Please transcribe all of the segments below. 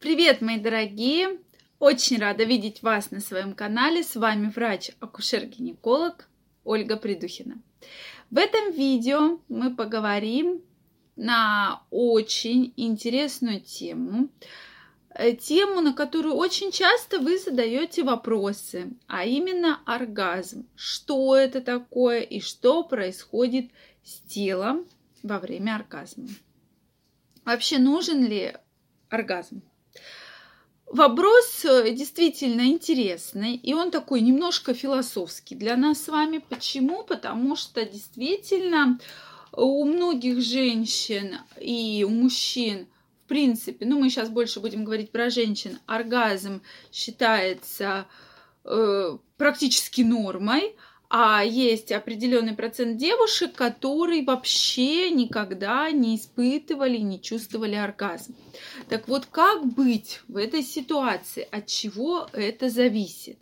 Привет, мои дорогие! Очень рада видеть вас на своем канале. С вами врач-акушер-гинеколог Ольга Придухина. В этом видео мы поговорим на очень интересную тему. Э, тему, на которую очень часто вы задаете вопросы, а именно оргазм. Что это такое и что происходит с телом во время оргазма. Вообще нужен ли оргазм? Вопрос э, действительно интересный, и он такой немножко философский для нас с вами. Почему? Потому что действительно у многих женщин и у мужчин, в принципе, ну мы сейчас больше будем говорить про женщин, оргазм считается э, практически нормой, а есть определенный процент девушек, которые вообще никогда не испытывали, не чувствовали оргазм. Так вот, как быть в этой ситуации? От чего это зависит?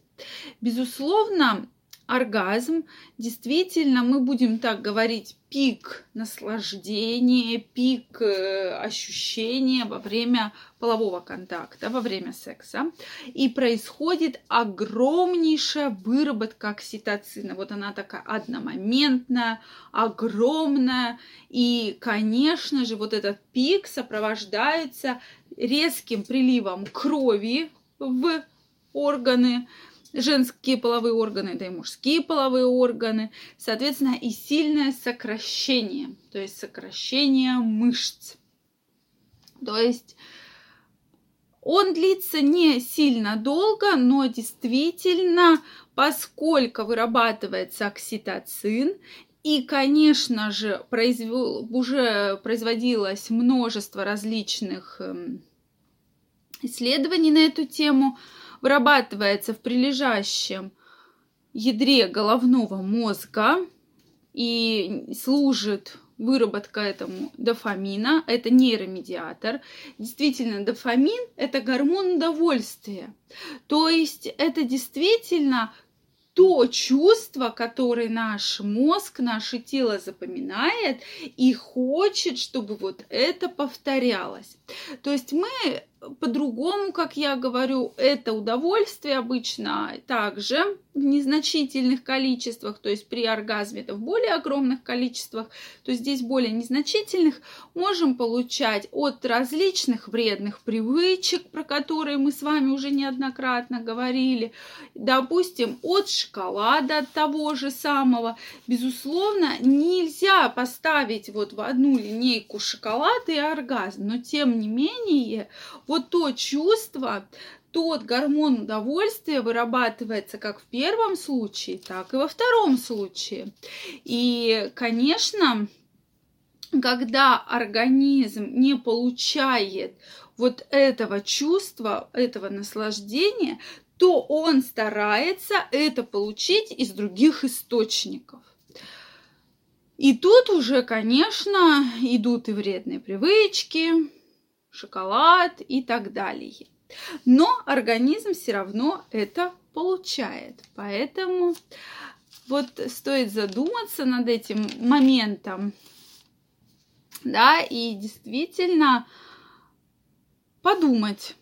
Безусловно, оргазм, действительно, мы будем так говорить, пик наслаждения, пик э, ощущения во время полового контакта, во время секса. И происходит огромнейшая выработка окситоцина. Вот она такая одномоментная, огромная. И, конечно же, вот этот пик сопровождается резким приливом крови в органы, женские половые органы, да и мужские половые органы, соответственно, и сильное сокращение, то есть сокращение мышц. То есть он длится не сильно долго, но действительно, поскольку вырабатывается окситоцин, и, конечно же, произвел, уже производилось множество различных эм, исследований на эту тему, вырабатывается в прилежащем ядре головного мозга и служит выработка этому дофамина, это нейромедиатор. Действительно, дофамин – это гормон удовольствия. То есть это действительно то чувство, которое наш мозг, наше тело запоминает и хочет, чтобы вот это повторялось. То есть мы по-другому, как я говорю, это удовольствие обычно также в незначительных количествах, то есть при оргазме это в более огромных количествах, то здесь более незначительных, можем получать от различных вредных привычек, про которые мы с вами уже неоднократно говорили, допустим, от шоколада, того же самого. Безусловно, нельзя поставить вот в одну линейку шоколад и оргазм, но тем не менее, вот то чувство, тот гормон удовольствия вырабатывается как в первом случае, так и во втором случае. И, конечно, когда организм не получает вот этого чувства, этого наслаждения, то он старается это получить из других источников. И тут уже, конечно, идут и вредные привычки, шоколад и так далее. Но организм все равно это получает. Поэтому вот стоит задуматься над этим моментом, да, и действительно подумать,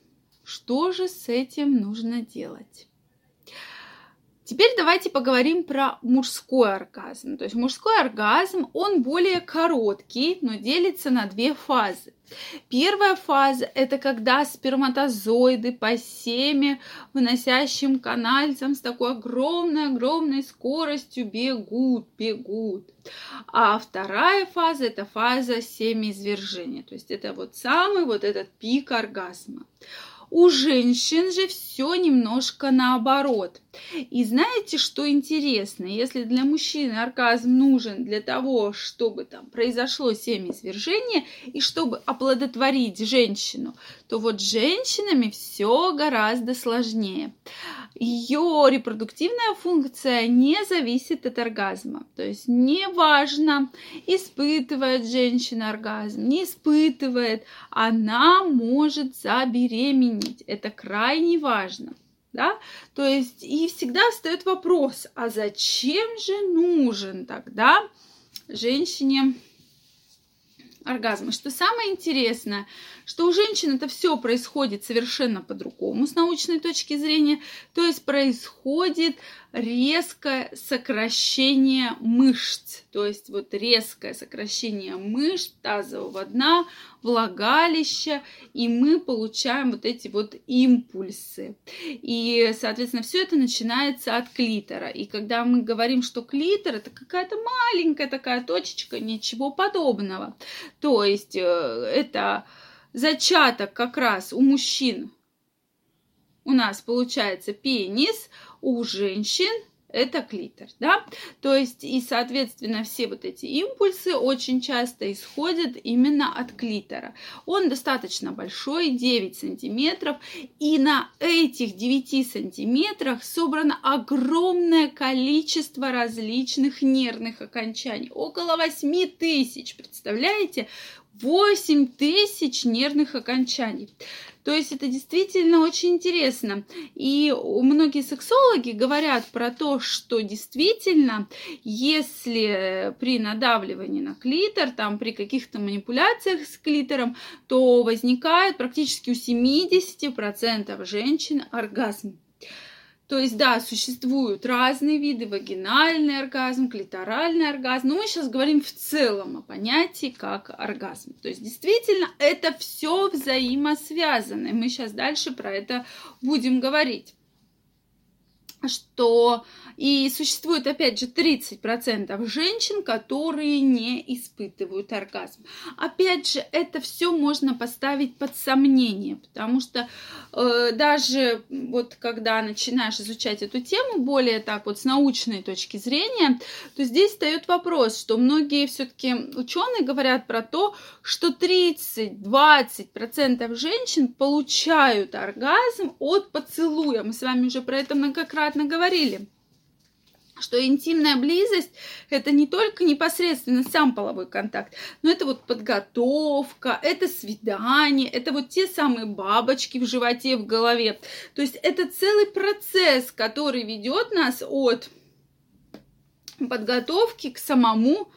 что же с этим нужно делать. Теперь давайте поговорим про мужской оргазм. То есть мужской оргазм, он более короткий, но делится на две фазы. Первая фаза – это когда сперматозоиды по семе, выносящим канальцам с такой огромной-огромной скоростью бегут, бегут. А вторая фаза – это фаза семяизвержения. То есть это вот самый вот этот пик оргазма. У женщин же все немножко наоборот. И знаете, что интересно? Если для мужчины оргазм нужен для того, чтобы там произошло семяизвержение и чтобы оплодотворить женщину, то вот с женщинами все гораздо сложнее ее репродуктивная функция не зависит от оргазма. То есть неважно, испытывает женщина оргазм, не испытывает, она может забеременеть. Это крайне важно. Да? То есть и всегда встает вопрос, а зачем же нужен тогда женщине оргазма. Что самое интересное, что у женщин это все происходит совершенно по-другому с научной точки зрения. То есть происходит резкое сокращение мышц. То есть вот резкое сокращение мышц тазового дна, влагалища, и мы получаем вот эти вот импульсы. И, соответственно, все это начинается от клитора. И когда мы говорим, что клитор это какая-то маленькая такая точечка, ничего подобного. То есть э, это зачаток как раз у мужчин у нас получается пенис, у женщин это клитор, да, то есть и, соответственно, все вот эти импульсы очень часто исходят именно от клитора. Он достаточно большой, 9 сантиметров, и на этих 9 сантиметрах собрано огромное количество различных нервных окончаний, около 8 тысяч, представляете? 8 тысяч нервных окончаний. То есть это действительно очень интересно. И многие сексологи говорят про то, что действительно, если при надавливании на клитор, там при каких-то манипуляциях с клитором, то возникает практически у 70% женщин оргазм. То есть, да, существуют разные виды, вагинальный оргазм, клиторальный оргазм, но мы сейчас говорим в целом о понятии как оргазм. То есть, действительно, это все взаимосвязано, и мы сейчас дальше про это будем говорить что и существует, опять же, 30% женщин, которые не испытывают оргазм. Опять же, это все можно поставить под сомнение, потому что э, даже вот когда начинаешь изучать эту тему более так вот с научной точки зрения, то здесь встает вопрос, что многие все-таки ученые говорят про то, что 30-20% женщин получают оргазм от поцелуя. Мы с вами уже про это многократно говорили что интимная близость это не только непосредственно сам половой контакт, но это вот подготовка, это свидание, это вот те самые бабочки в животе, в голове. То есть это целый процесс, который ведет нас от подготовки к самому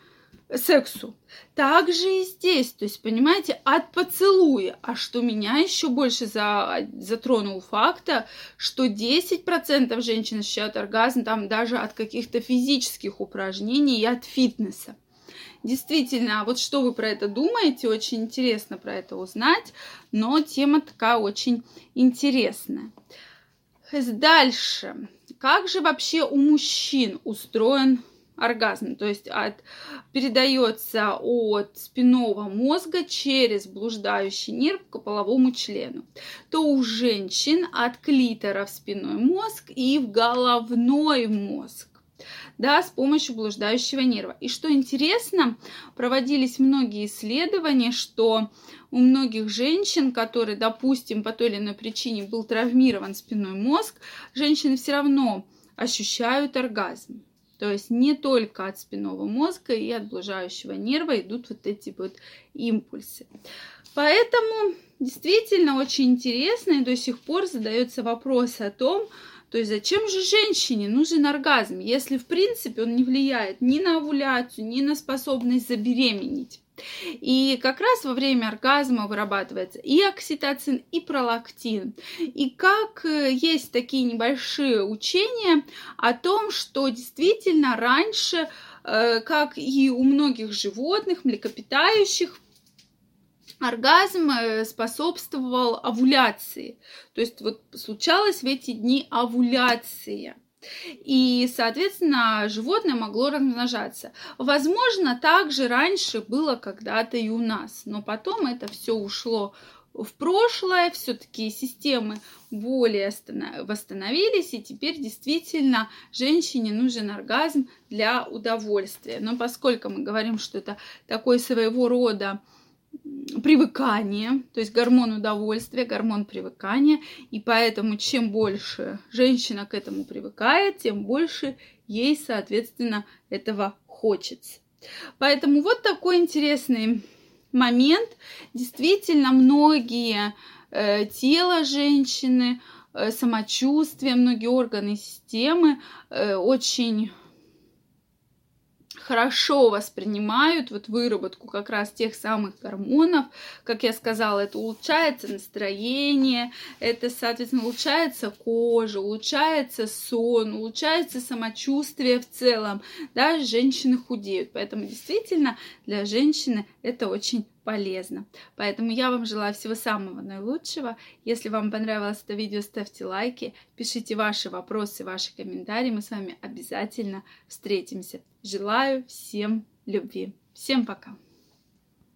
сексу. Так же и здесь, то есть, понимаете, от поцелуя. А что меня еще больше за, затронул факта, что 10% женщин ощущают оргазм там даже от каких-то физических упражнений и от фитнеса. Действительно, а вот что вы про это думаете, очень интересно про это узнать, но тема такая очень интересная. Дальше. Как же вообще у мужчин устроен оргазм, то есть от, передается от спинного мозга через блуждающий нерв к половому члену, то у женщин от клитора в спинной мозг и в головной мозг да, с помощью блуждающего нерва. И что интересно, проводились многие исследования, что у многих женщин, которые, допустим, по той или иной причине был травмирован спинной мозг, женщины все равно ощущают оргазм. То есть не только от спинного мозга и от блужающего нерва идут вот эти вот импульсы. Поэтому действительно очень интересно и до сих пор задается вопрос о том, то есть зачем же женщине нужен оргазм, если в принципе он не влияет ни на овуляцию, ни на способность забеременеть. И как раз во время оргазма вырабатывается и окситоцин, и пролактин. И как э, есть такие небольшие учения о том, что действительно раньше, э, как и у многих животных, млекопитающих, оргазм э, способствовал овуляции. То есть вот случалась в эти дни овуляция. И, соответственно, животное могло размножаться. Возможно, также раньше было когда-то и у нас, но потом это все ушло в прошлое, все-таки системы более восстановились, и теперь действительно женщине нужен оргазм для удовольствия. Но поскольку мы говорим, что это такой своего рода привыкание, то есть гормон удовольствия, гормон привыкания, и поэтому чем больше женщина к этому привыкает, тем больше ей, соответственно, этого хочется. Поэтому вот такой интересный момент. Действительно, многие э, тело женщины, э, самочувствие, многие органы системы э, очень хорошо воспринимают вот выработку как раз тех самых гормонов. Как я сказала, это улучшается настроение, это, соответственно, улучшается кожа, улучшается сон, улучшается самочувствие в целом. Да, женщины худеют. Поэтому действительно для женщины это очень полезно. Поэтому я вам желаю всего самого наилучшего. Если вам понравилось это видео, ставьте лайки, пишите ваши вопросы, ваши комментарии. Мы с вами обязательно встретимся. Желаю всем любви. Всем пока!